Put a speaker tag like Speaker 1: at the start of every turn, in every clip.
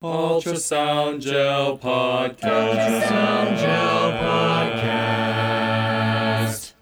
Speaker 1: Ultrasound Gel Podcast. Ultrasound Gel Podcast.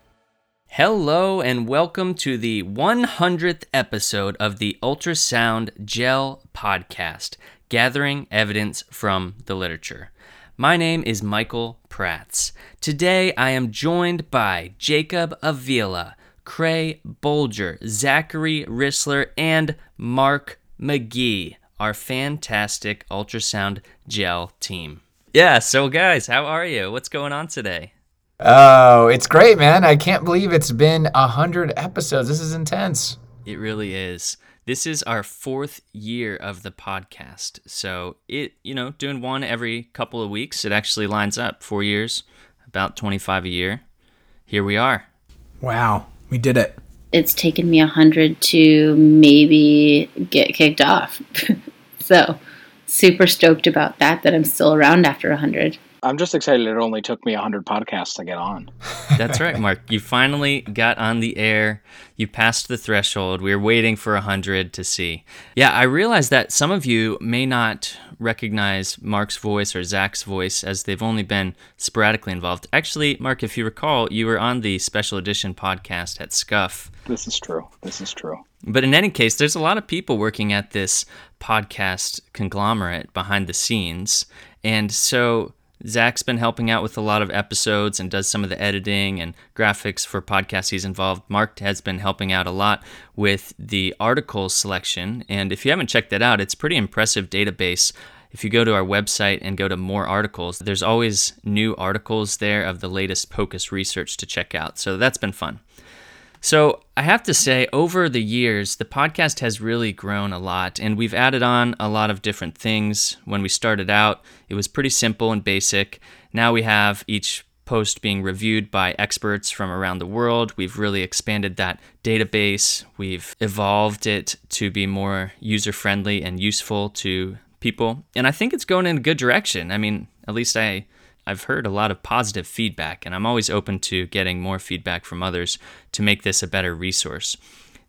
Speaker 2: Hello, and welcome to the 100th episode of the Ultrasound Gel Podcast, gathering evidence from the literature. My name is Michael Prats. Today I am joined by Jacob Avila, Creagh Boulger, Zachary Risler, and Mark McGee our fantastic ultrasound gel team. Yeah, so guys, how are you? What's going on today?
Speaker 3: Oh, it's great, man. I can't believe it's been a hundred episodes. This is intense.
Speaker 2: It really is. This is our fourth year of the podcast. So it, you know, doing one every couple of weeks, it actually lines up. Four years, about 25 a year. Here we are.
Speaker 4: Wow, we did it
Speaker 5: it's taken me a hundred to maybe get kicked off. so super stoked about that that I'm still around after a hundred.
Speaker 6: I'm just excited it only took me 100 podcasts to get on.
Speaker 2: That's right, Mark. You finally got on the air. You passed the threshold. We were waiting for 100 to see. Yeah, I realize that some of you may not recognize Mark's voice or Zach's voice as they've only been sporadically involved. Actually, Mark, if you recall, you were on the special edition podcast at Scuff.
Speaker 6: This is true. This is true.
Speaker 2: But in any case, there's a lot of people working at this podcast conglomerate behind the scenes. And so Zach's been helping out with a lot of episodes and does some of the editing and graphics for podcasts he's involved. Mark has been helping out a lot with the article selection. And if you haven't checked that out, it's pretty impressive database. If you go to our website and go to more articles, there's always new articles there of the latest POCUS research to check out. So that's been fun. So, I have to say, over the years, the podcast has really grown a lot, and we've added on a lot of different things. When we started out, it was pretty simple and basic. Now we have each post being reviewed by experts from around the world. We've really expanded that database. We've evolved it to be more user friendly and useful to people. And I think it's going in a good direction. I mean, at least I I've heard a lot of positive feedback, and I'm always open to getting more feedback from others to make this a better resource.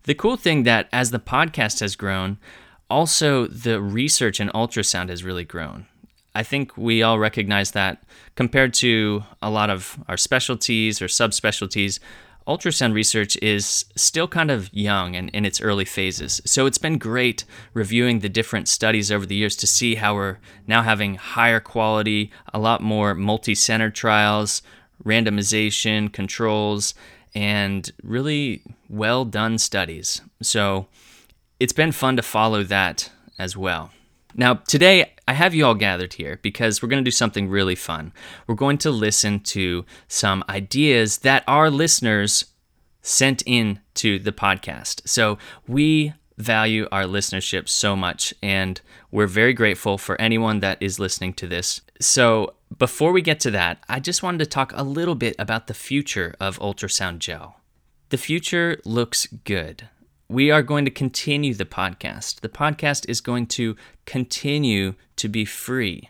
Speaker 2: The cool thing that as the podcast has grown, also the research in ultrasound has really grown. I think we all recognize that compared to a lot of our specialties or subspecialties, ultrasound research is still kind of young and in its early phases. So it's been great reviewing the different studies over the years to see how we're now having higher quality, a lot more multi center trials, randomization, controls, and really well done studies. So it's been fun to follow that as well. Now, today I have you all gathered here because we're going to do something really fun. We're going to listen to some ideas that our listeners sent in to the podcast. So we value our listenership so much, and we're very grateful for anyone that is listening to this. So, before we get to that, I just wanted to talk a little bit about the future of ultrasound gel. The future looks good we are going to continue the podcast. The podcast is going to continue to be free.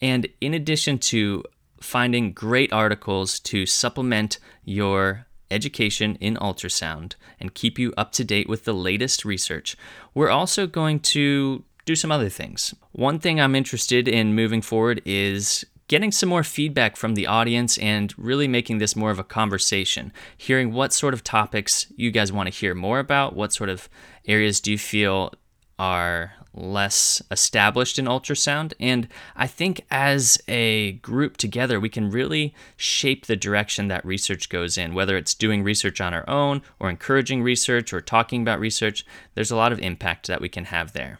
Speaker 2: And in addition to finding great articles to supplement your education in ultrasound and keep you up to date with the latest research, we're also going to do some other things. One thing I'm interested in moving forward is getting some more feedback from the audience and really making this more of a conversation, hearing what sort of topics you guys want to hear more about, what sort of areas do you feel are less established in ultrasound. And I think as a group together, we can really shape the direction that research goes in, whether it's doing research on our own or encouraging research or talking about research. There's a lot of impact that we can have there.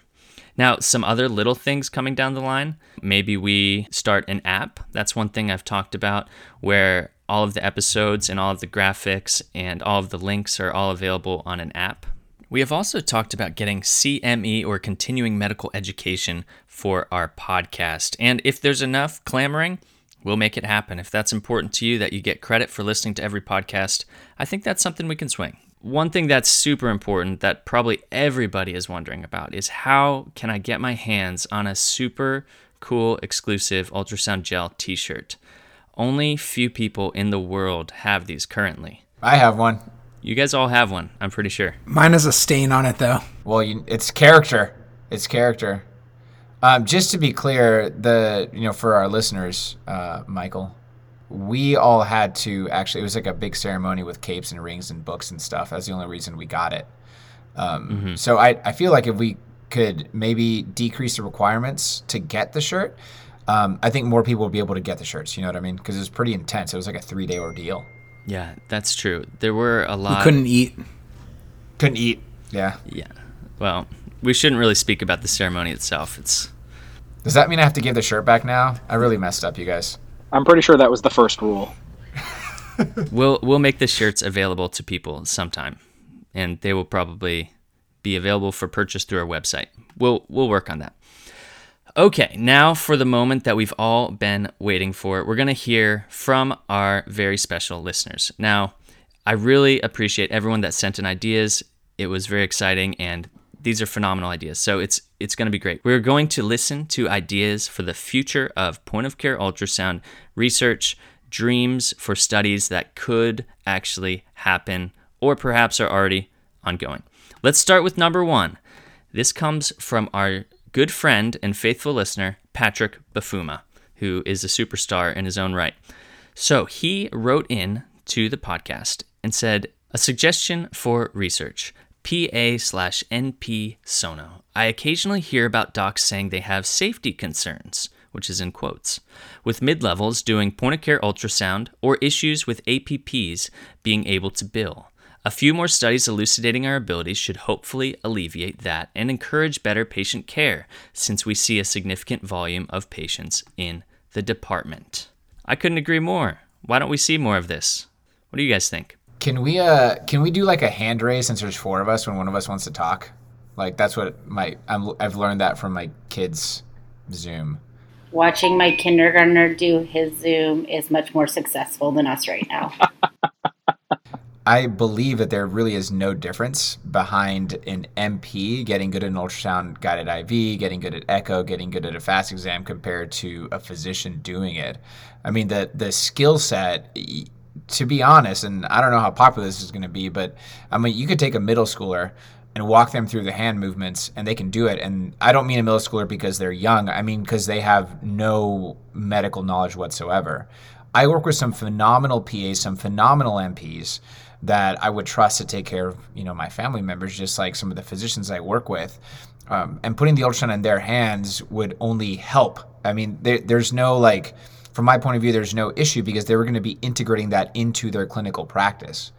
Speaker 2: Now, some other little things coming down the line. Maybe we start an app. That's one thing I've talked about where all of the episodes and all of the graphics and all of the links are all available on an app. We have also talked about getting CME or continuing medical education for our podcast. And if there's enough clamoring, we'll make it happen. If that's important to you that you get credit for listening to every podcast, I think that's something we can swing. One thing that's super important that probably everybody is wondering about is how can I get my hands on a super cool exclusive ultrasound gel t-shirt? Only few people in the world have these currently.
Speaker 3: I have one.
Speaker 2: You guys all have one, I'm pretty sure.
Speaker 4: Mine has a stain on it though.
Speaker 3: Well, you, it's character. It's character. Um, just to be clear, the you know for our listeners, uh, Michael, we all had to actually. It was like a big ceremony with capes and rings and books and stuff. That's the only reason we got it. Um, So I I feel like if we could maybe decrease the requirements to get the shirt, um, I think more people would be able to get the shirts. You know what I mean? Because it was pretty intense. It was like a three day ordeal.
Speaker 2: Yeah, that's true. There were a lot.
Speaker 4: We couldn't eat.
Speaker 3: Couldn't eat. Yeah.
Speaker 2: Yeah. Well, we shouldn't really speak about the ceremony itself. It's
Speaker 3: Does that mean I have to give the shirt back now? I really messed up, you guys.
Speaker 6: I'm pretty sure that was the first rule.
Speaker 2: we'll we'll make the shirts available to people sometime, and they will probably be available for purchase through our website. We'll we'll work on that. Okay, now for the moment that we've all been waiting for. We're going to hear from our very special listeners. Now, I really appreciate everyone that sent in ideas. It was very exciting and these are phenomenal ideas. So it's it's going to be great. We're going to listen to ideas for the future of point of care ultrasound research, dreams for studies that could actually happen or perhaps are already ongoing. Let's start with number 1. This comes from our good friend and faithful listener, Patrick Bafuma, who is a superstar in his own right. So he wrote in to the podcast and said, a suggestion for research. PA slash NP Sono. I occasionally hear about docs saying they have safety concerns, which is in quotes, with mid levels doing point of care ultrasound or issues with APPs being able to bill. A few more studies elucidating our abilities should hopefully alleviate that and encourage better patient care, since we see a significant volume of patients in the department. I couldn't agree more. Why don't we see more of this? What do you guys think?
Speaker 3: Can we uh can we do like a hand raise since there's four of us when one of us wants to talk? Like that's what my I'm, I've learned that from my kids' Zoom.
Speaker 5: Watching my kindergartner do his Zoom is much more successful than us right now.
Speaker 3: I believe that there really is no difference behind an NP getting good at an ultrasound guided IV, getting good at echo, getting good at a fast exam compared to a physician doing it. I mean, the the skill set, to be honest, and I don't know how popular this is going to be, but I mean, you could take a middle schooler and walk them through the hand movements and they can do it. And I don't mean a middle schooler because they're young. I mean because they have no medical knowledge whatsoever. I work with some phenomenal PAs, some phenomenal NPs that I would trust to take care of, you know, my family members, just like some of the physicians I work with. Um, and putting the ultrasound in their hands would only help. I mean, there, there's no like, from my point of view, there's no issue because they were going to be integrating that into their clinical practice.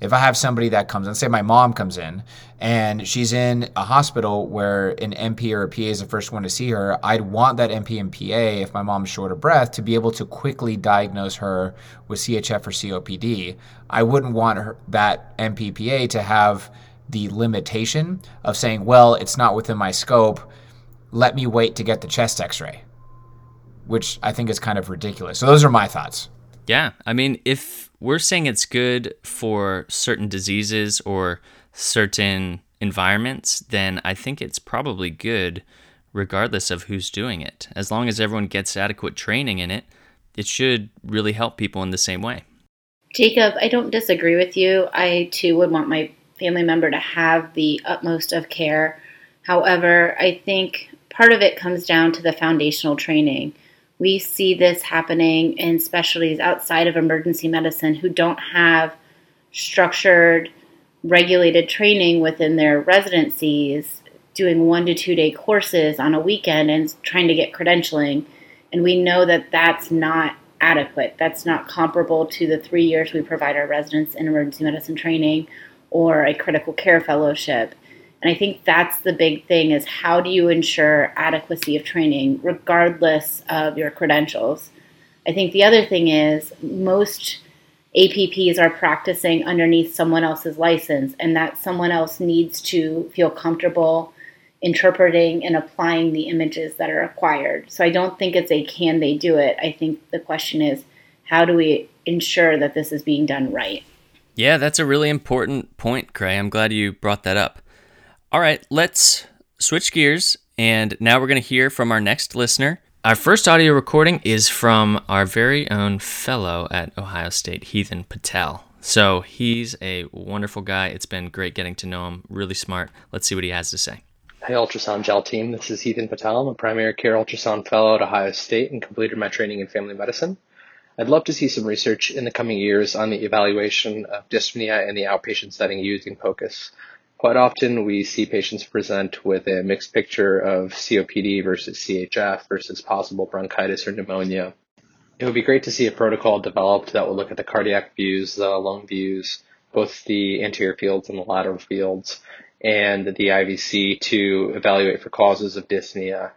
Speaker 3: If I have somebody that comes in, say my mom comes in and she's in a hospital where an NP or a PA is the first one to see her, I'd want that NP and PA, if my mom's short of breath, to be able to quickly diagnose her with CHF or COPD. I wouldn't want her, that NPPA to have the limitation of saying, well, it's not within my scope. Let me wait to get the chest x ray, which I think is kind of ridiculous. So, those are my thoughts.
Speaker 2: Yeah, I mean, if we're saying it's good for certain diseases or certain environments, then I think it's probably good regardless of who's doing it. As long as everyone gets adequate training in it, it should really help people in the same way.
Speaker 5: Jacob, I don't disagree with you. I too would want my family member to have the utmost of care. However, I think part of it comes down to the foundational training. We see this happening in specialties outside of emergency medicine who don't have structured, regulated training within their residencies, doing one to two day courses on a weekend and trying to get credentialing. And we know that that's not adequate. That's not comparable to the three years we provide our residents in emergency medicine training or a critical care fellowship. And I think that's the big thing is how do you ensure adequacy of training regardless of your credentials? I think the other thing is most APPs are practicing underneath someone else's license and that someone else needs to feel comfortable interpreting and applying the images that are acquired. So I don't think it's a can they do it. I think the question is how do we ensure that this is being done right?
Speaker 2: Yeah, that's a really important point, Creagh. I'm glad you brought that up. All right, let's switch gears. And now we're going to hear from our next listener. Our first audio recording is from our very own fellow at Ohio State, Heathen Patel. So he's a wonderful guy. It's been great getting to know him, really smart. Let's see what he has to say.
Speaker 7: Hey, Ultrasound Gel team. This is Heathen Patel. I'm a primary care ultrasound fellow at Ohio State and completed my training in family medicine. I'd love to see some research in the coming years on the evaluation of dyspnea in the outpatient setting using POCUS. Quite often we see patients present with a mixed picture of COPD versus CHF versus possible bronchitis or pneumonia. It would be great to see a protocol developed that will look at the cardiac views, the lung views, both the anterior fields and the lateral fields, and the IVC to evaluate for causes of dyspnea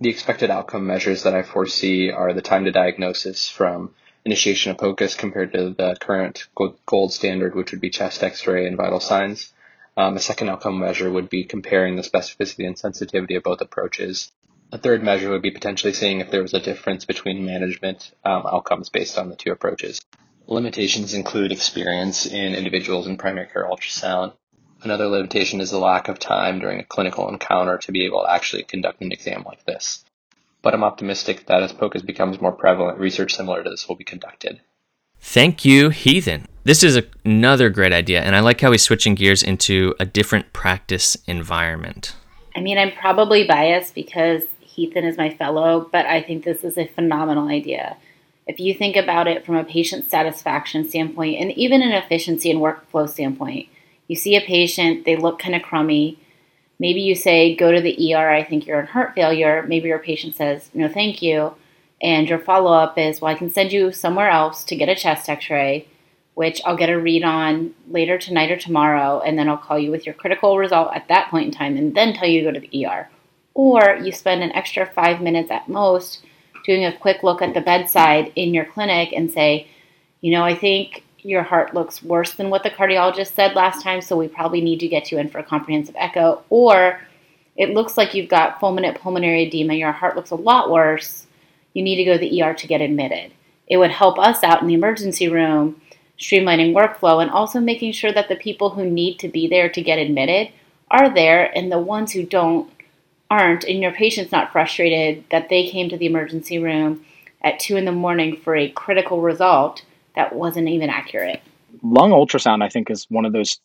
Speaker 7: the expected outcome measures that I foresee are the time to diagnosis from initiation of POCUS compared to the current gold standard, which would be chest x-ray and vital signs. Um, a second outcome measure would be comparing the specificity and sensitivity of both approaches. A third measure would be potentially seeing if there was a difference between management um, outcomes based on the two approaches. Limitations include experience in individuals in primary care ultrasound, Another limitation is the lack of time during a clinical encounter to be able to actually conduct an exam like this. But I'm optimistic that as POCUS becomes more prevalent, research similar to this will be conducted.
Speaker 2: Thank you, Heathen. This is a, another great idea, and I like how he's switching gears into a different practice environment.
Speaker 5: I mean, I'm probably biased because Heathen is my fellow, but I think this is a phenomenal idea. If you think about it from a patient satisfaction standpoint and even an efficiency and workflow standpoint, you see a patient, they look kind of crummy. Maybe you say, go to the ER, I think you're in heart failure. Maybe your patient says, no, thank you. And your follow up is, well, I can send you somewhere else to get a chest x ray, which I'll get a read on later tonight or tomorrow. And then I'll call you with your critical result at that point in time and then tell you to go to the ER. Or you spend an extra five minutes at most doing a quick look at the bedside in your clinic and say, you know, I think your heart looks worse than what the cardiologist said last time, so we probably need to get you in for a comprehensive echo. Or it looks like you've got fulminant pulmonary edema, your heart looks a lot worse, you need to go to the ER to get admitted. It would help us out in the emergency room, streamlining workflow, and also making sure that the people who need to be there to get admitted are there, and the ones who don't aren't, and your patient's not frustrated that they came to the emergency room at 2 in the morning for a critical result that wasn't even accurate.
Speaker 6: Lung ultrasound, I think, is one of those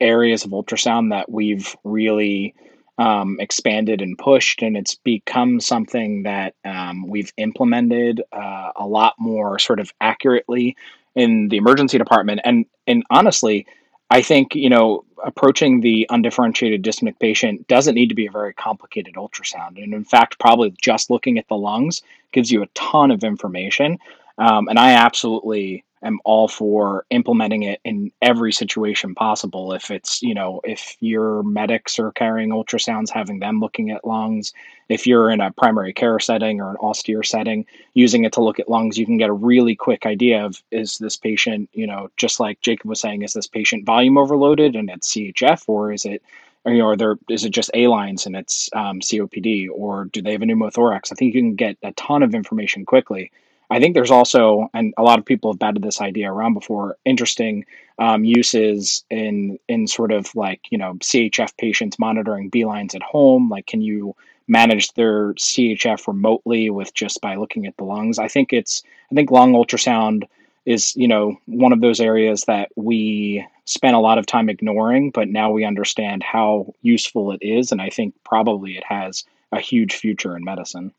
Speaker 6: areas of ultrasound that we've really um, expanded and pushed, and it's become something that um, we've implemented uh, a lot more sort of accurately in the emergency department. And and honestly, I think you know approaching the undifferentiated dyspneic patient doesn't need to be a very complicated ultrasound, and in fact, probably just looking at the lungs gives you a ton of information. Um, and I absolutely am all for implementing it in every situation possible. If it's, you know, if your medics are carrying ultrasounds, having them looking at lungs, if you're in a primary care setting or an austere setting, using it to look at lungs, you can get a really quick idea of is this patient, you know, just like Jacob was saying, is this patient volume overloaded and it's CHF or is it or, you know, are there is it just A lines and it's um, COPD, or do they have a pneumothorax? I think you can get a ton of information quickly I think there's also, and a lot of people have batted this idea around before, interesting um, uses in in sort of like you know CHF patients monitoring B lines at home. Like, can you manage their CHF remotely with just by looking at the lungs? I think it's I think lung ultrasound is you know one of those areas that we spent a lot of time ignoring, but now we understand how useful it is, and I think probably it has a huge future in medicine.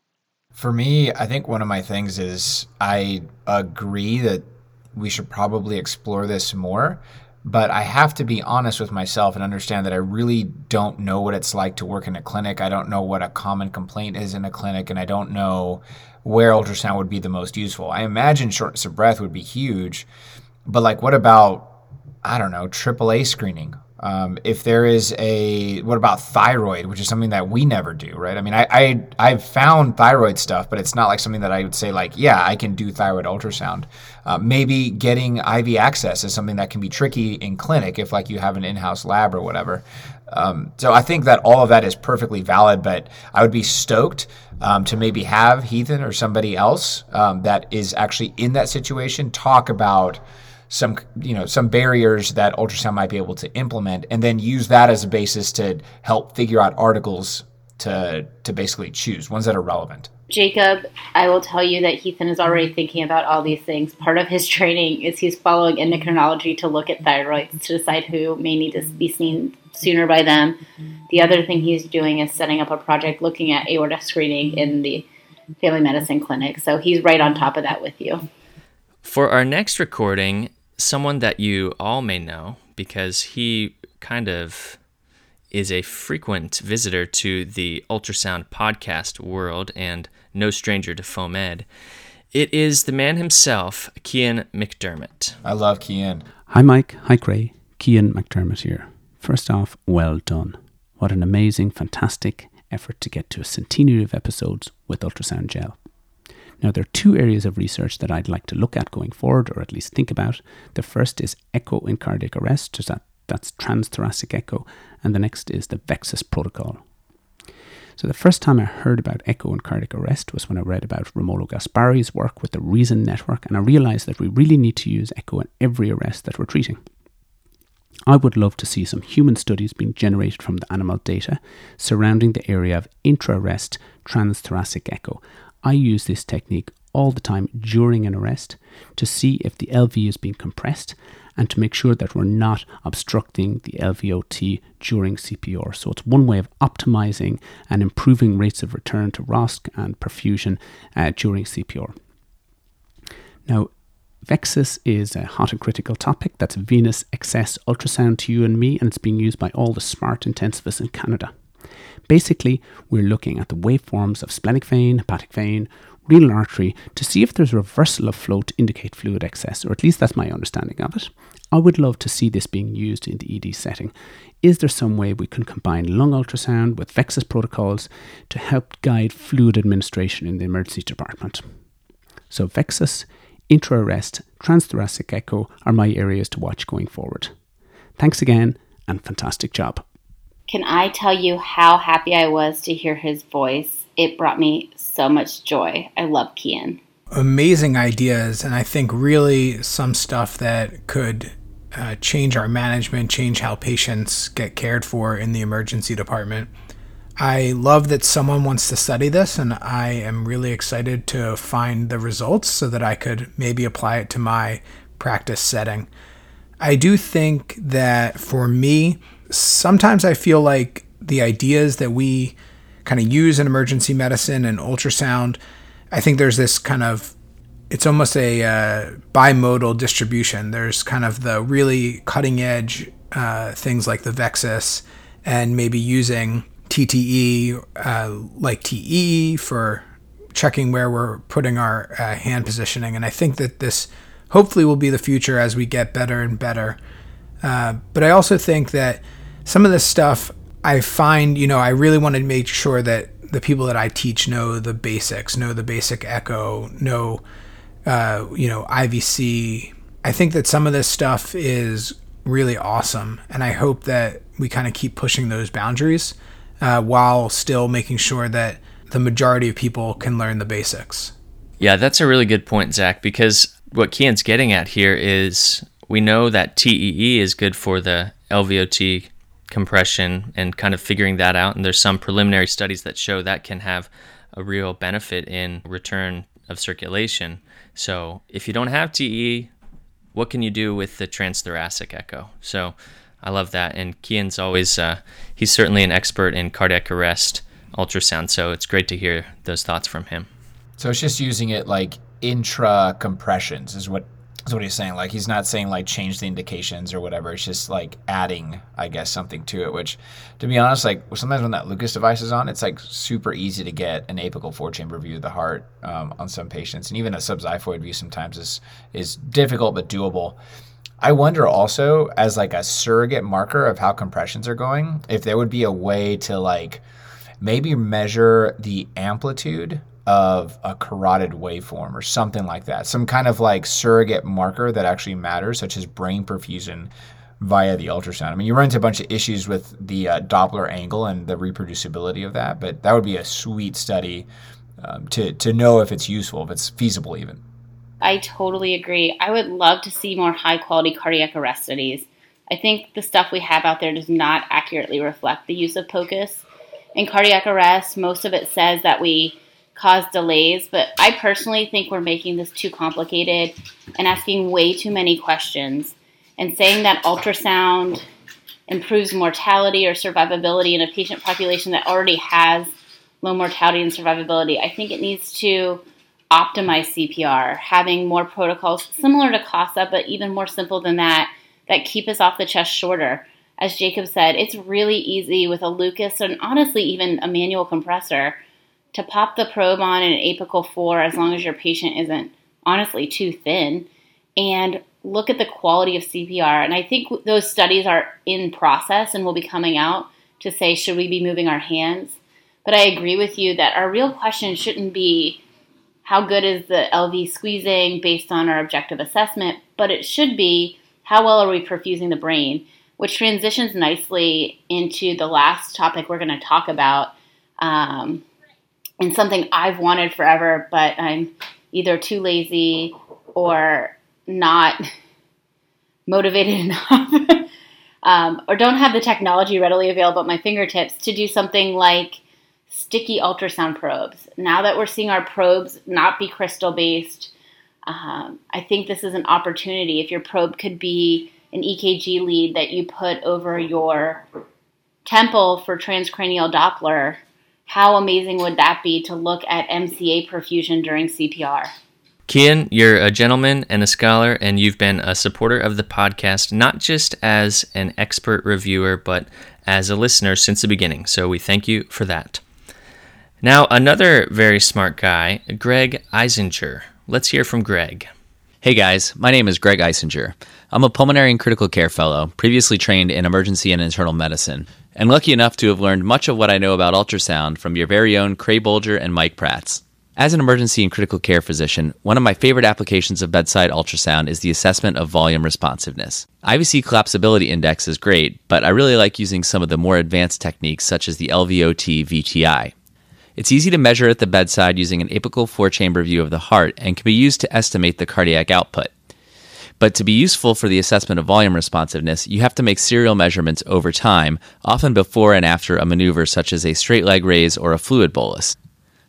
Speaker 3: For me, I think one of my things is I agree that we should probably explore this more, but I have to be honest with myself and understand that I really don't know what it's like to work in a clinic. I don't know what a common complaint is in a clinic, and I don't know where ultrasound would be the most useful. I imagine shortness of breath would be huge, but like, what about, I don't know, AAA screening um, if there is a what about thyroid, which is something that we never do, right? I mean, I, I I've found thyroid stuff, but it's not like something that I would say like, yeah, I can do thyroid ultrasound. Uh, maybe getting IV access is something that can be tricky in clinic if like you have an in-house lab or whatever. Um, so I think that all of that is perfectly valid, but I would be stoked um, to maybe have Heathen or somebody else um, that is actually in that situation talk about some you know some barriers that ultrasound might be able to implement and then use that as a basis to help figure out articles to to basically choose ones that are relevant
Speaker 5: Jacob, I will tell you that Heathen is already thinking about all these things. Part of his training is he's following endocrinology to look at thyroids to decide who may need to be seen sooner by them. The other thing he's doing is setting up a project looking at aorta screening in the family medicine clinic. So he's right on top of that with you.
Speaker 2: For our next recording, someone that you all may know because he kind of is a frequent visitor to the ultrasound podcast world and no stranger to FOAMed. It is the man himself, Cian McDermott.
Speaker 3: I love Cian.
Speaker 8: Hi, Mike. Hi, Creagh. Cian McDermott here. First off, well done. What an amazing, fantastic effort to get to a centenary of episodes with ultrasound gel. Now, there are two areas of research that I'd like to look at going forward, or at least think about. The first is echo in cardiac arrest, so that, that's transthoracic echo, and the next is the VExUS protocol. So, the first time I heard about echo and cardiac arrest was when I read about Romolo Gaspari's work with the Reason Network, and I realized that we really need to use echo in every arrest that we're treating. I would love to see some human studies being generated from the animal data surrounding the area of intra arrest transthoracic echo. I use this technique all the time during an arrest to see if the LV is being compressed and to make sure that we're not obstructing the LVOT during CPR. So it's one way of optimizing and improving rates of return to ROSC and perfusion uh, during CPR. Now, VExUS is a hot and critical topic. That's venous excess ultrasound to you and me, and it's being used by all the smart intensivists in Canada. Basically, we're looking at the waveforms of splenic vein, hepatic vein, renal artery to see if there's reversal of flow to indicate fluid excess, or at least that's my understanding of it. I would love to see this being used in the ED setting. Is there some way we can combine lung ultrasound with VExUS protocols to help guide fluid administration in the emergency department? So, VExUS, intra arrest, transthoracic echo are my areas to watch going forward. Thanks again, and fantastic job.
Speaker 5: Can I tell you how happy I was to hear his voice? It brought me so much joy. I love Cian.
Speaker 4: Amazing ideas, and I think really some stuff that could uh, change our management, change how patients get cared for in the emergency department. I love that someone wants to study this, and I am really excited to find the results so that I could maybe apply it to my practice setting. I do think that for me, sometimes I feel like the ideas that we kind of use in emergency medicine and ultrasound, I think there's this kind of it's almost a uh, bimodal distribution. There's kind of the really cutting edge uh, things like the VExUS and maybe using TTE uh, like TE for checking where we're putting our uh, hand positioning. And I think that this hopefully will be the future as we get better and better. Uh, but I also think that some of this stuff I find, you know, I really want to make sure that the people that I teach know the basics, know the basic echo, know, uh, you know, IVC. I think that some of this stuff is really awesome. And I hope that we kind of keep pushing those boundaries uh, while still making sure that the majority of people can learn the basics.
Speaker 2: Yeah, that's a really good point, Zach, because what Cian's getting at here is we know that TEE is good for the LVOT compression and kind of figuring that out. And there's some preliminary studies that show that can have a real benefit in return of circulation. So if you don't have TE, what can you do with the transthoracic echo? So I love that. And Cian's always, uh, he's certainly an expert in cardiac arrest ultrasound. So it's great to hear those thoughts from him.
Speaker 3: So it's just using it like intra compressions is what is what he's saying. Like he's not saying like change the indications or whatever. It's just like adding, I guess, something to it. Which, to be honest, like sometimes when that Lucas device is on, it's like super easy to get an apical four chamber view of the heart um, on some patients, and even a subxiphoid view sometimes is is difficult but doable. I wonder also, as like a surrogate marker of how compressions are going, if there would be a way to like maybe measure the amplitude of a carotid waveform or something like that. Some kind of like surrogate marker that actually matters, such as brain perfusion via the ultrasound. I mean, you run into a bunch of issues with the uh, Doppler angle and the reproducibility of that, but that would be a sweet study um, to, to know if it's useful, if it's feasible even.
Speaker 5: I totally agree. I would love to see more high quality cardiac arrest studies. I think the stuff we have out there does not accurately reflect the use of POCUS. In cardiac arrest, most of it says that we cause delays, but I personally think we're making this too complicated and asking way too many questions and saying that ultrasound improves mortality or survivability in a patient population that already has low mortality and survivability. I think it needs to optimize CPR, having more protocols similar to CASA, but even more simple than that, that keep us off the chest shorter. As Jacob said, it's really easy with a Lucas and honestly even a manual compressor to pop the probe on an apical 4 as long as your patient isn't honestly too thin and look at the quality of CPR. And I think those studies are in process and will be coming out to say, should we be moving our hands? But I agree with you that our real question shouldn't be how good is the LV squeezing based on our objective assessment, but it should be how well are we perfusing the brain, which transitions nicely into the last topic we're going to talk about. Um, and something I've wanted forever, but I'm either too lazy or not motivated enough um, or don't have the technology readily available at my fingertips to do something like sticky ultrasound probes. Now that we're seeing our probes not be crystal based, um, I think this is an opportunity. If your probe could be an EKG lead that you put over your temple for transcranial Doppler, how amazing would that be to look at MCA perfusion during CPR?
Speaker 2: Cian, you're a gentleman and a scholar, and you've been a supporter of the podcast, not just as an expert reviewer, but as a listener since the beginning. So we thank you for that. Now, another very smart guy, Greg Eisinger. Let's hear from Greg.
Speaker 9: Hey guys, my name is Greg Eisinger. I'm a pulmonary and critical care fellow, previously trained in emergency and internal medicine, and lucky enough to have learned much of what I know about ultrasound from your very own Creagh Boulger and Mike Prats. As an emergency and critical care physician, one of my favorite applications of bedside ultrasound is the assessment of volume responsiveness. IVC collapsibility index is great, but I really like using some of the more advanced techniques such as the LVOT VTI. It's easy to measure at the bedside using an apical four chamber view of the heart and can be used to estimate the cardiac output. But to be useful for the assessment of volume responsiveness, you have to make serial measurements over time, often before and after a maneuver such as a straight leg raise or a fluid bolus.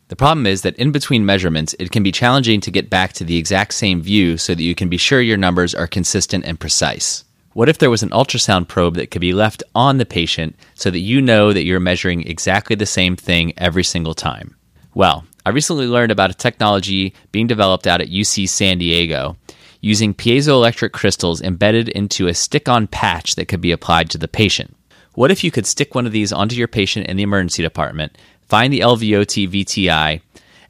Speaker 9: The problem is that in between measurements, it can be challenging to get back to the exact same view so that you can be sure your numbers are consistent and precise. What if there was an ultrasound probe that could be left on the patient so that you know that you're measuring exactly the same thing every single time? Well, I recently learned about a technology being developed out at UC San Diego using piezoelectric crystals embedded into a stick on patch that could be applied to the patient. What if you could stick one of these onto your patient in the emergency department, find the LVOT VTI,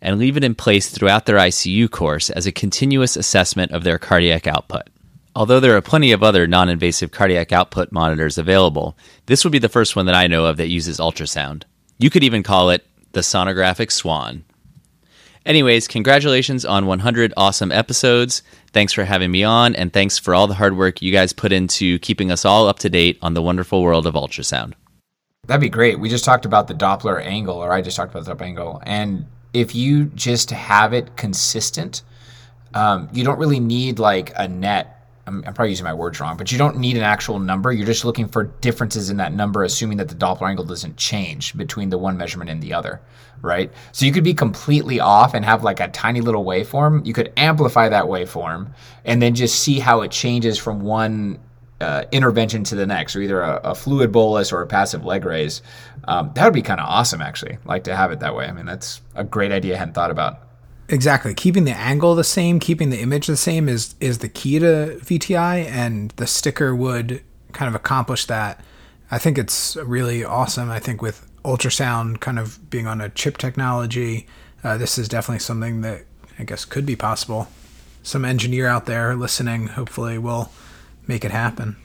Speaker 9: and leave it in place throughout their ICU course as a continuous assessment of their cardiac output. Although there are plenty of other non invasive cardiac output monitors available, this would be the first one that I know of that uses ultrasound. You could even call it the sonographic swan. Anyways, congratulations on 100 awesome episodes. Thanks for having me on, and thanks for all the hard work you guys put into keeping us all up to date on the wonderful world of ultrasound.
Speaker 3: That'd be great. We just talked about the Doppler angle, or I just talked about the Doppler angle. And if you just have it consistent, um, you don't really need like a net. I'm, I'm, probably using my words wrong, but you don't need an actual number. You're just looking for differences in that number, assuming that the Doppler angle doesn't change between the one measurement and the other, right? So you could be completely off and have like a tiny little waveform. You could amplify that waveform and then just see how it changes from one uh, intervention to the next, or either a, a, fluid bolus or a passive leg raise. Um, that would be kind of awesome, actually. Like to have it that way. I mean, that's a great idea I hadn't thought about.
Speaker 4: Exactly. Keeping the angle the same, keeping the image the same is is the key to VTI, and the sticker would kind of accomplish that. I think it's really awesome. I think with ultrasound kind of being on a chip technology, uh, this is definitely something that I guess could be possible. Some engineer out there listening, hopefully, will make it happen.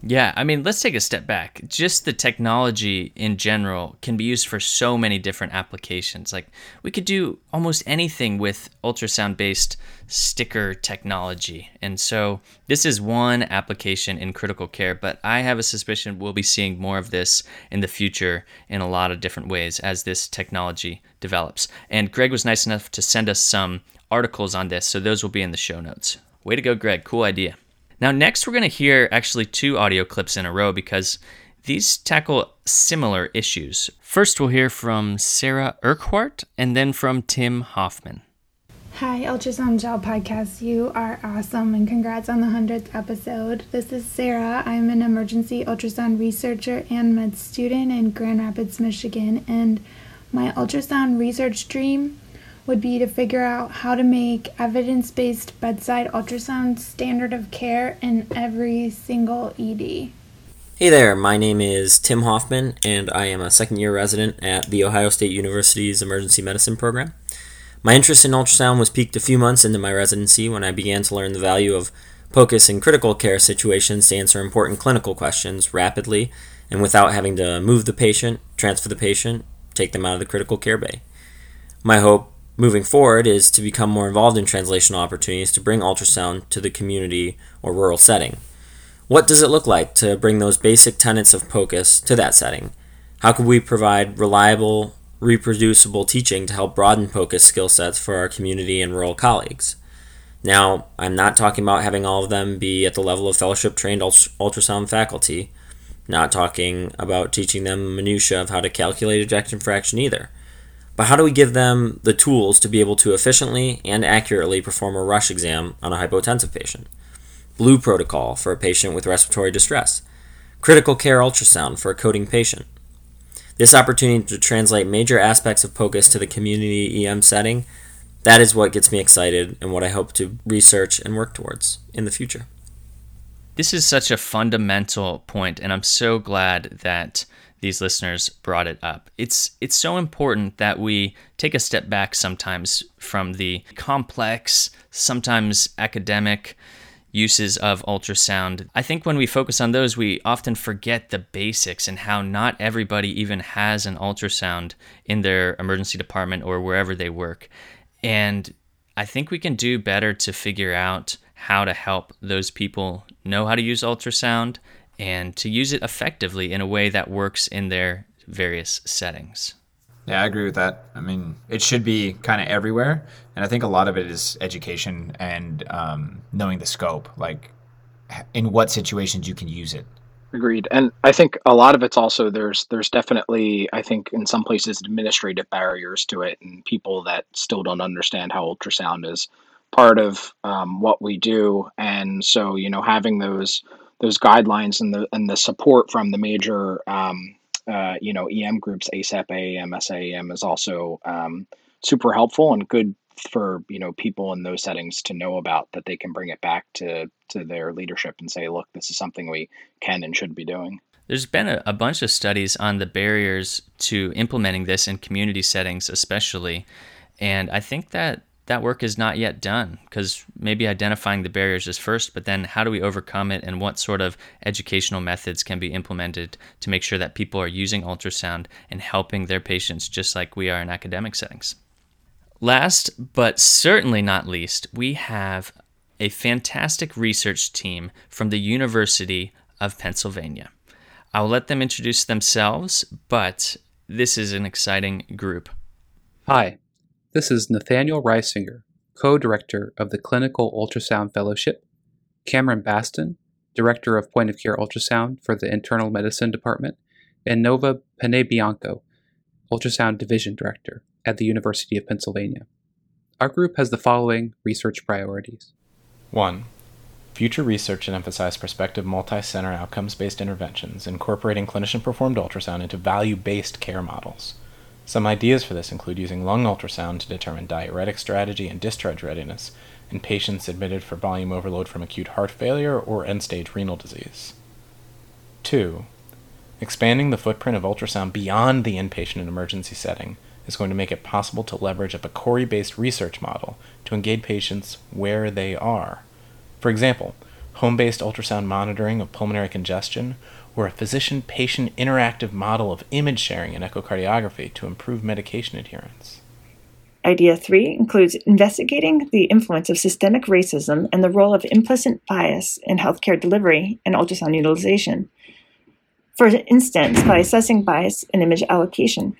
Speaker 2: Yeah, I mean, let's take a step back. Just the technology in general can be used for so many different applications. Like, we could do almost anything with ultrasound based sticker technology. And so, this is one application in critical care, but I have a suspicion we'll be seeing more of this in the future in a lot of different ways as this technology develops. And Greg was nice enough to send us some articles on this, so those will be in the show notes. Way to go, Greg. Cool idea. Now, next, we're going to hear actually two audio clips in a row because these tackle similar issues. First, we'll hear from Sarah Urquhart and then from Tim Hoffman.
Speaker 10: Hi, Ultrasound Gel Podcast. You are awesome and congrats on the 100th episode. This is Sarah. I'm an emergency ultrasound researcher and med student in Grand Rapids, Michigan. And my ultrasound research dream would be to figure out how to make evidence based bedside ultrasound standard of care in every single ED.
Speaker 11: Hey there, my name is Tim Hoffman, and I am a second year resident at The Ohio State University's Emergency Medicine program. My interest in ultrasound was peaked a few months into my residency when I began to learn the value of POCUS in critical care situations to answer important clinical questions rapidly and without having to move the patient, transfer the patient, take them out of the critical care bay. My hope moving forward is to become more involved in translational opportunities to bring ultrasound to the community or rural setting. What does it look like to bring those basic tenets of POCUS to that setting? How could we provide reliable, reproducible teaching to help broaden POCUS skill sets for our community and rural colleagues. Now, I'm not talking about having all of them be at the level of fellowship trained ultrasound faculty, not talking about teaching them minutia of how to calculate ejection fraction either. But how do we give them the tools to be able to efficiently and accurately perform a rush exam on a hypotensive patient? Blue protocol for a patient with respiratory distress. Critical care ultrasound for a coding patient this opportunity to translate major aspects of POCUS to the community EM setting, that is what gets me excited and what I hope to research and work towards in the future.
Speaker 2: This is such a fundamental point, and I'm so glad that these listeners brought it up. It's it's so important that we take a step back sometimes from the complex, sometimes academic uses of ultrasound. I think when we focus on those, we often forget the basics and how not everybody even has an ultrasound in their emergency department or wherever they work. And I think we can do better to figure out how to help those people know how to use ultrasound and to use it effectively in a way that works in their various settings.
Speaker 3: Yeah, I agree with that. I mean, it should be kind of everywhere, and I think a lot of it is education and um, knowing the scope, like in what situations you can use it.
Speaker 6: Agreed, and I think a lot of it's also there's there's definitely I think in some places administrative barriers to it, and people that still don't understand how ultrasound is part of um, what we do, and so you know having those those guidelines and the and the support from the major um, uh, you know, EM groups, ACEP, AAEM, SAEM is also um, super helpful and good for you know people in those settings to know about that they can bring it back to to their leadership and say, look, this is something we can and should be doing.
Speaker 2: There's been a, a bunch of studies on the barriers to implementing this in community settings, especially, and I think that that work is not yet done because maybe identifying the barriers is first, but then how do we overcome it and what sort of educational methods can be implemented to make sure that people are using ultrasound and helping their patients just like we are in academic settings? Last but certainly not least, we have a fantastic research team from the University of Pennsylvania. I'll let them introduce themselves, but this is an exciting group.
Speaker 12: Hi, this is Nathaniel Reisinger, co-director of the Clinical Ultrasound Fellowship, Cameron Baston, director of Point of Care Ultrasound for the Internal Medicine Department, and Nova Panebianco, Ultrasound Division Director at the University of Pennsylvania. Our group has the following research priorities.
Speaker 13: 1. Future research should emphasize prospective multi center outcomes based interventions, incorporating clinician performed ultrasound into value based care models. Some ideas for this include using lung ultrasound to determine diuretic strategy and discharge readiness in patients admitted for volume overload from acute heart failure or end stage renal disease. 2. Expanding the footprint of ultrasound beyond the inpatient and emergency setting is going to make it possible to leverage a PCORI based research model to engage patients where they are. For example, home based ultrasound monitoring of pulmonary congestion or a physician patient interactive model of image sharing in echocardiography to improve medication adherence.
Speaker 14: Idea three includes investigating the influence of systemic racism and the role of implicit bias in healthcare delivery and ultrasound utilization. For instance, by assessing bias in image allocation.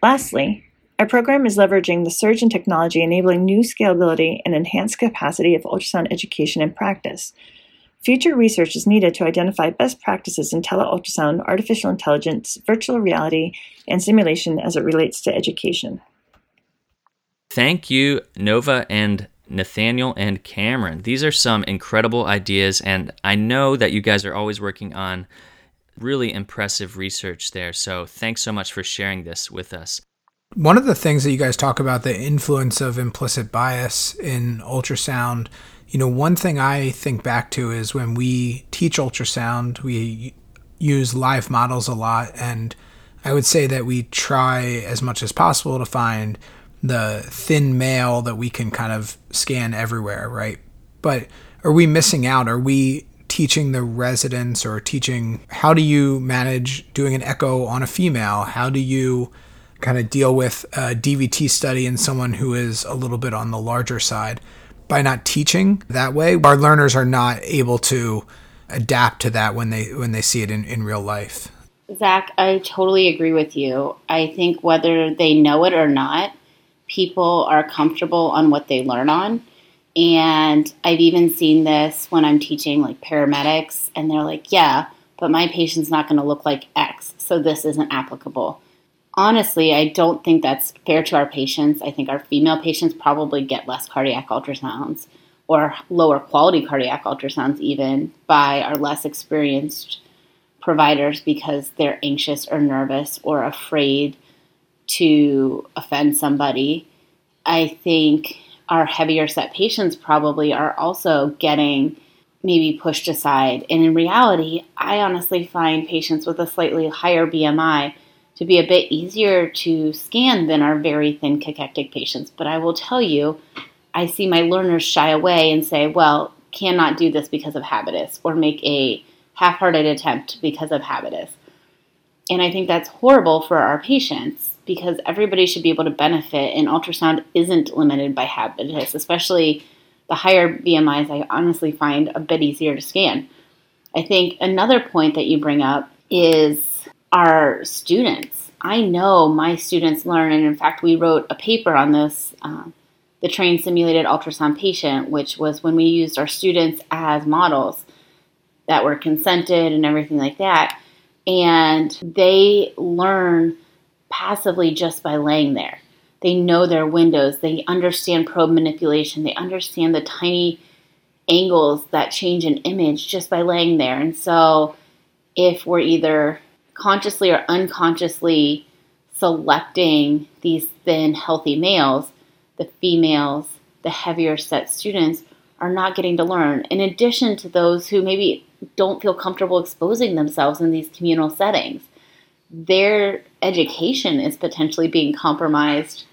Speaker 14: Lastly, our program is leveraging the surge in technology enabling new scalability and enhanced capacity of ultrasound education and practice Future research is needed to identify best practices in teleultrasound, artificial intelligence, virtual reality, and simulation as it relates to education.
Speaker 2: thank you, Nova and Nathaniel and Cameron. These are some incredible ideas, and I know that you guys are always working on really impressive research there. So thanks so much for sharing this with us.
Speaker 4: One of the things that you guys talk about the influence of implicit bias in ultrasound, you know, one thing I think back to is when we teach ultrasound, we use live models a lot and I would say that we try as much as possible to find the thin male that we can kind of scan everywhere, right? But are we missing out? Are we teaching the residents or teaching how do you manage doing an echo on a female? How do you kind of deal with a DVT study in someone who is a little bit on the larger side? By not teaching that way, our learners are not able to adapt to that when they when they see it in, in real life.
Speaker 5: Zach, I totally agree with you. I think whether they know it or not, people are comfortable on what they learn on. And I've even seen this when I'm teaching like paramedics, and they're like, yeah, but my patient's not going to look like X, so this isn't applicable. Honestly, I don't think that's fair to our patients. I think our female patients probably get less cardiac ultrasounds or lower quality cardiac ultrasounds, even by our less experienced providers because they're anxious or nervous or afraid to offend somebody. I think our heavier set patients probably are also getting maybe pushed aside. And in reality, I honestly find patients with a slightly higher BMI to be a bit easier to scan than our very thin cachectic patients. But I will tell you, I see my learners shy away and say, well, cannot do this because of habitus, or make a half hearted attempt because of habitus. And I think that's horrible for our patients because everybody should be able to benefit, and ultrasound isn't limited by habitus, especially the higher BMIs. I honestly find a bit easier to scan. I think another point that you bring up is our students. I know my students learn, and in fact, we wrote a paper on this, uh, the trained simulated ultrasound patient, which was when we used our students as models that were consented and everything like that. And they learn passively just by laying there. They know their windows, they understand probe manipulation, they understand the tiny angles that change an image just by laying there. And so, if we're either consciously or unconsciously selecting these thin, healthy males, the females, the heavier set students are not getting to learn. In addition to those who maybe don't feel comfortable exposing themselves in these communal settings their education is potentially being compromised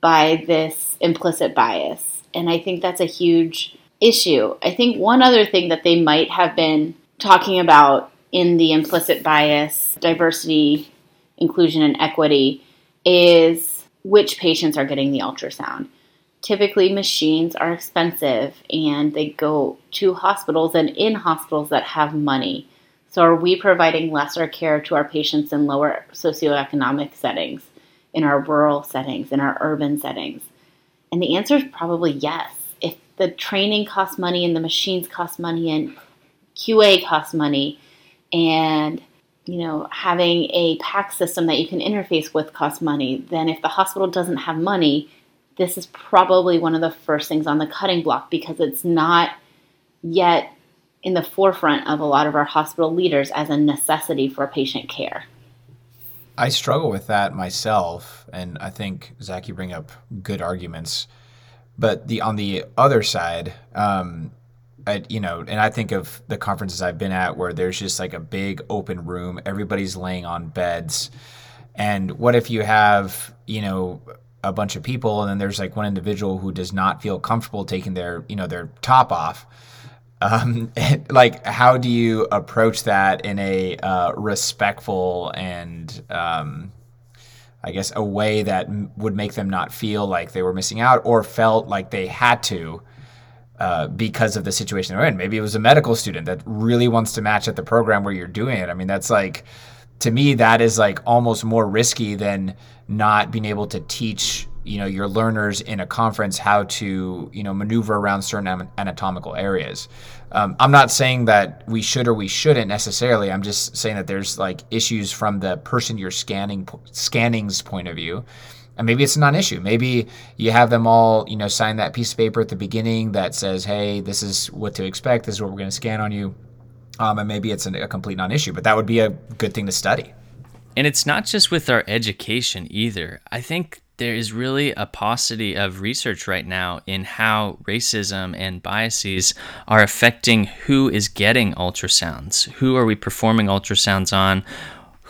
Speaker 5: by this implicit bias. And I think that's a huge issue. I think one other thing that they might have been talking about in the implicit bias, diversity, inclusion, and equity is which patients are getting the ultrasound. Typically, machines are expensive and they go to hospitals and in hospitals that have money. So, are we providing lesser care to our patients in lower socioeconomic settings, in our rural settings, in our urban settings? And the answer is probably yes. If the training costs money and the machines cost money and QA costs money and you know, having a PACS system that you can interface with costs money, then if the hospital doesn't have money, this is probably one of the first things on the cutting block because it's not yet in the forefront of a lot of our hospital leaders as a necessity for patient care.
Speaker 3: I struggle with that myself, and I think Zach, you bring up good arguments. But the on the other side, um, I, you know, and I think of the conferences I've been at where there's just like a big open room, everybody's laying on beds, and what if you have, you know, a bunch of people, and then there's like one individual who does not feel comfortable taking their, you know, their top off? Um, like how do you approach that in a uh, respectful and um, I guess a way that would make them not feel like they were missing out or felt like they had to uh, because of the situation they're in. Maybe it was a medical student that really wants to match at the program where you're doing it. I mean, that's like to me that is like almost more risky than not being able to teach you know your learners in a conference how to you know maneuver around certain anatomical areas um, i'm not saying that we should or we shouldn't necessarily i'm just saying that there's like issues from the person you're scanning scanning's point of view and maybe it's a non-issue. Maybe you have them all, you know, sign that piece of paper at the beginning that says, "Hey, this is what to expect. This is what we're going to scan on you," um, and maybe it's a complete non-issue. But that would be a good thing to study.
Speaker 2: And it's not just with our education either. I think there is really a paucity of research right now in how racism and biases are affecting who is getting ultrasounds. Who are we performing ultrasounds on?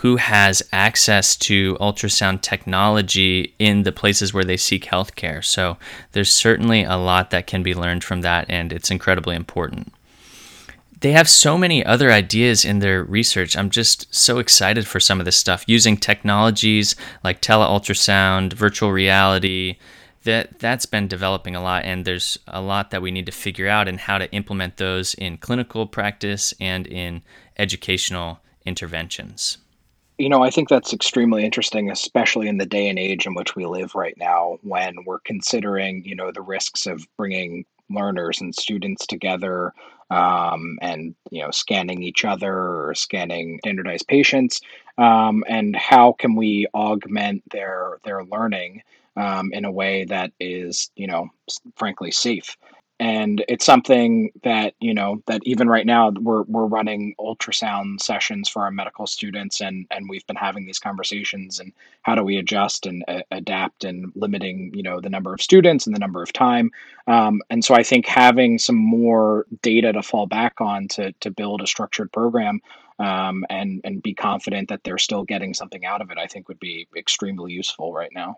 Speaker 2: Who has access to ultrasound technology in the places where they seek healthcare? So there's certainly a lot that can be learned from that, and it's incredibly important they have so many other ideas in their research. I'm just so excited for some of this stuff using technologies like teleultrasound, virtual reality. That that's been developing a lot, and there's a lot that we need to figure out and how to implement those in clinical practice and in educational interventions.
Speaker 6: You know, I think that's extremely interesting, especially in the day and age in which we live right now, when we're considering, you know, the risks of bringing learners and students together um, and you know scanning each other or scanning standardized patients um, and how can we augment their their learning um, in a way that is you know frankly safe and it's something that you know that even right now we're we're running ultrasound sessions for our medical students and and we've been having these conversations and how do we adjust and uh, adapt and limiting you know the number of students and the number of time um, and so I think having some more data to fall back on to to build a structured program um, and and be confident that they're still getting something out of it I think would be extremely useful right now.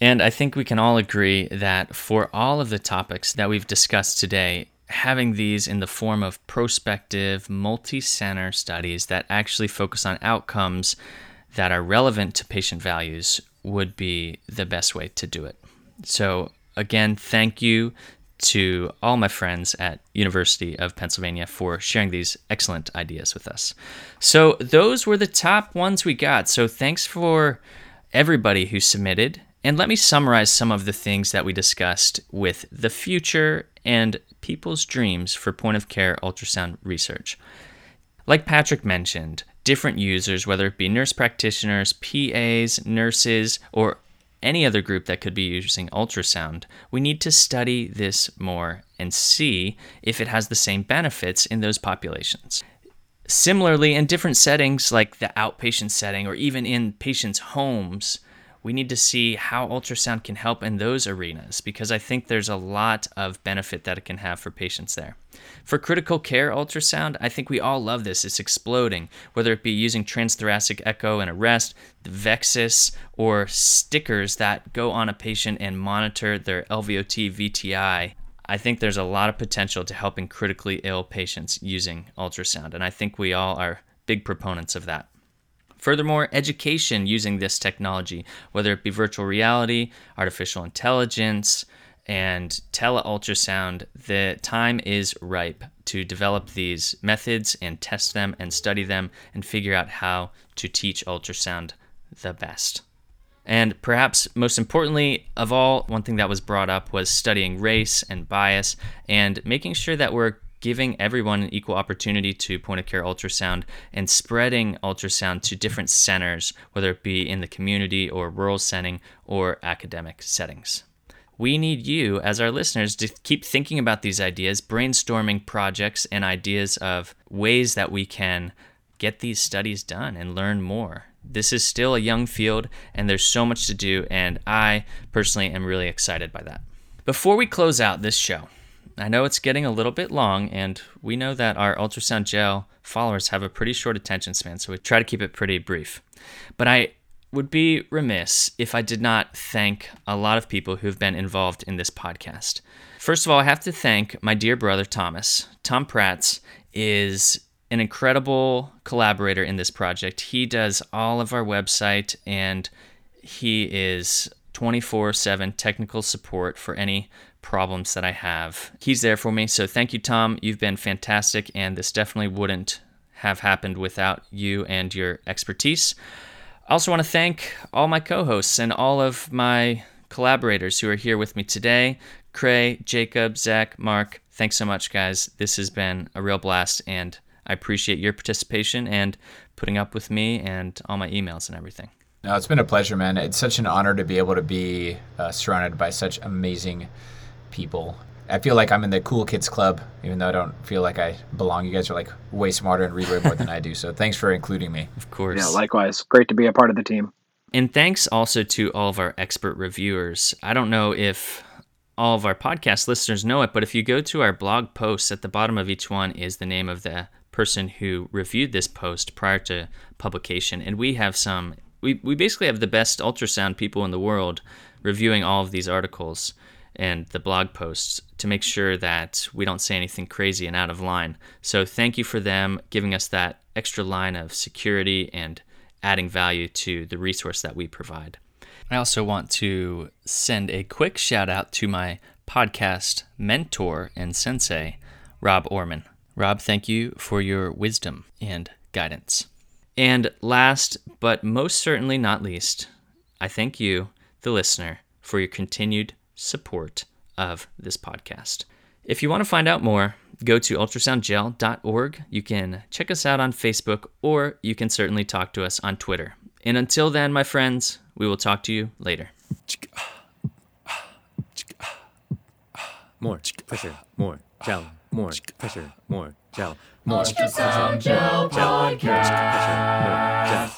Speaker 2: And I think we can all agree that for all of the topics that we've discussed today, having these in the form of prospective, multi center studies that actually focus on outcomes that are relevant to patient values would be the best way to do it. So, again, thank you to all my friends at University of Pennsylvania for sharing these excellent ideas with us. So, those were the top ones we got. So, thanks for everybody who submitted. And let me summarize some of the things that we discussed with the future and people's dreams for point of care ultrasound research. Like Patrick mentioned, different users, whether it be nurse practitioners, PAs, nurses, or any other group that could be using ultrasound, we need to study this more and see if it has the same benefits in those populations. Similarly, in different settings like the outpatient setting or even in patients' homes, we need to see how ultrasound can help in those arenas because I think there's a lot of benefit that it can have for patients there. For critical care ultrasound, I think we all love this. It's exploding, whether it be using transthoracic echo and arrest, the VExUS, or stickers that go on a patient and monitor their LVOT VTI. I think there's a lot of potential to helping critically ill patients using ultrasound, and I think we all are big proponents of that. Furthermore, education using this technology, whether it be virtual reality, artificial intelligence, and teleultrasound, the time is ripe to develop these methods and test them and study them and figure out how to teach ultrasound the best. And perhaps most importantly of all, one thing that was brought up was studying race and bias and making sure that we're giving everyone an equal opportunity to point of care ultrasound and spreading ultrasound to different centers, whether it be in the community or rural setting or academic settings. We need you, as our listeners, to keep thinking about these ideas, brainstorming projects and ideas of ways that we can get these studies done and learn more. This is still a young field and there's so much to do, and I personally am really excited by that. Before we close out this show, I know it's getting a little bit long, and we know that our ultrasound gel followers have a pretty short attention span, so we try to keep it pretty brief. But I would be remiss if I did not thank a lot of people who've been involved in this podcast. First of all, I have to thank my dear brother Thomas. Tom Prats is an incredible collaborator in this project. He does all of our website and he is 24 7 technical support for any problems that I have. He's there for me. So thank you, Tom. You've been fantastic, and this definitely wouldn't have happened without you and your expertise. I also want to thank all my co hosts and all of my collaborators who are here with me today Creagh, Jacob, Zach, Mark. Thanks so much, guys. This has been a real blast, and I appreciate your participation and putting up with me and all my emails and everything.
Speaker 3: No, it's been a pleasure, man. It's such an honor to be able to be uh, surrounded by such amazing people. I feel like I'm in the cool kids club, even though I don't feel like I belong. You guys are like way smarter and read way more than I do. So thanks for including me.
Speaker 2: Of course.
Speaker 6: Yeah, likewise. Great to be a part of the team.
Speaker 2: And thanks also to all of our expert reviewers. I don't know if all of our podcast listeners know it, but if you go to our blog posts, at the bottom of each one is the name of the person who reviewed this post prior to publication. And we have some, we, we basically have the best ultrasound people in the world reviewing all of these articles and the blog posts to make sure that we don't say anything crazy and out of line. So thank you for them giving us that extra line of security and adding value to the resource that we provide. I also want to send a quick shout out to my podcast mentor and sensei, Rob Orman. Rob, thank you for your wisdom and guidance. And last but most certainly not least, I thank you, the listener, for your continued support of this podcast. If you want to find out more, go to ultrasoundgel.org. You can check us out on Facebook, or you can certainly talk to us on Twitter. And until then, my friends, we will talk to you later.
Speaker 1: More. Pressure, more. Gel, more. Pressure, more. Gel, more.
Speaker 15: Ultrasound Gel
Speaker 1: pressure, more. Gel.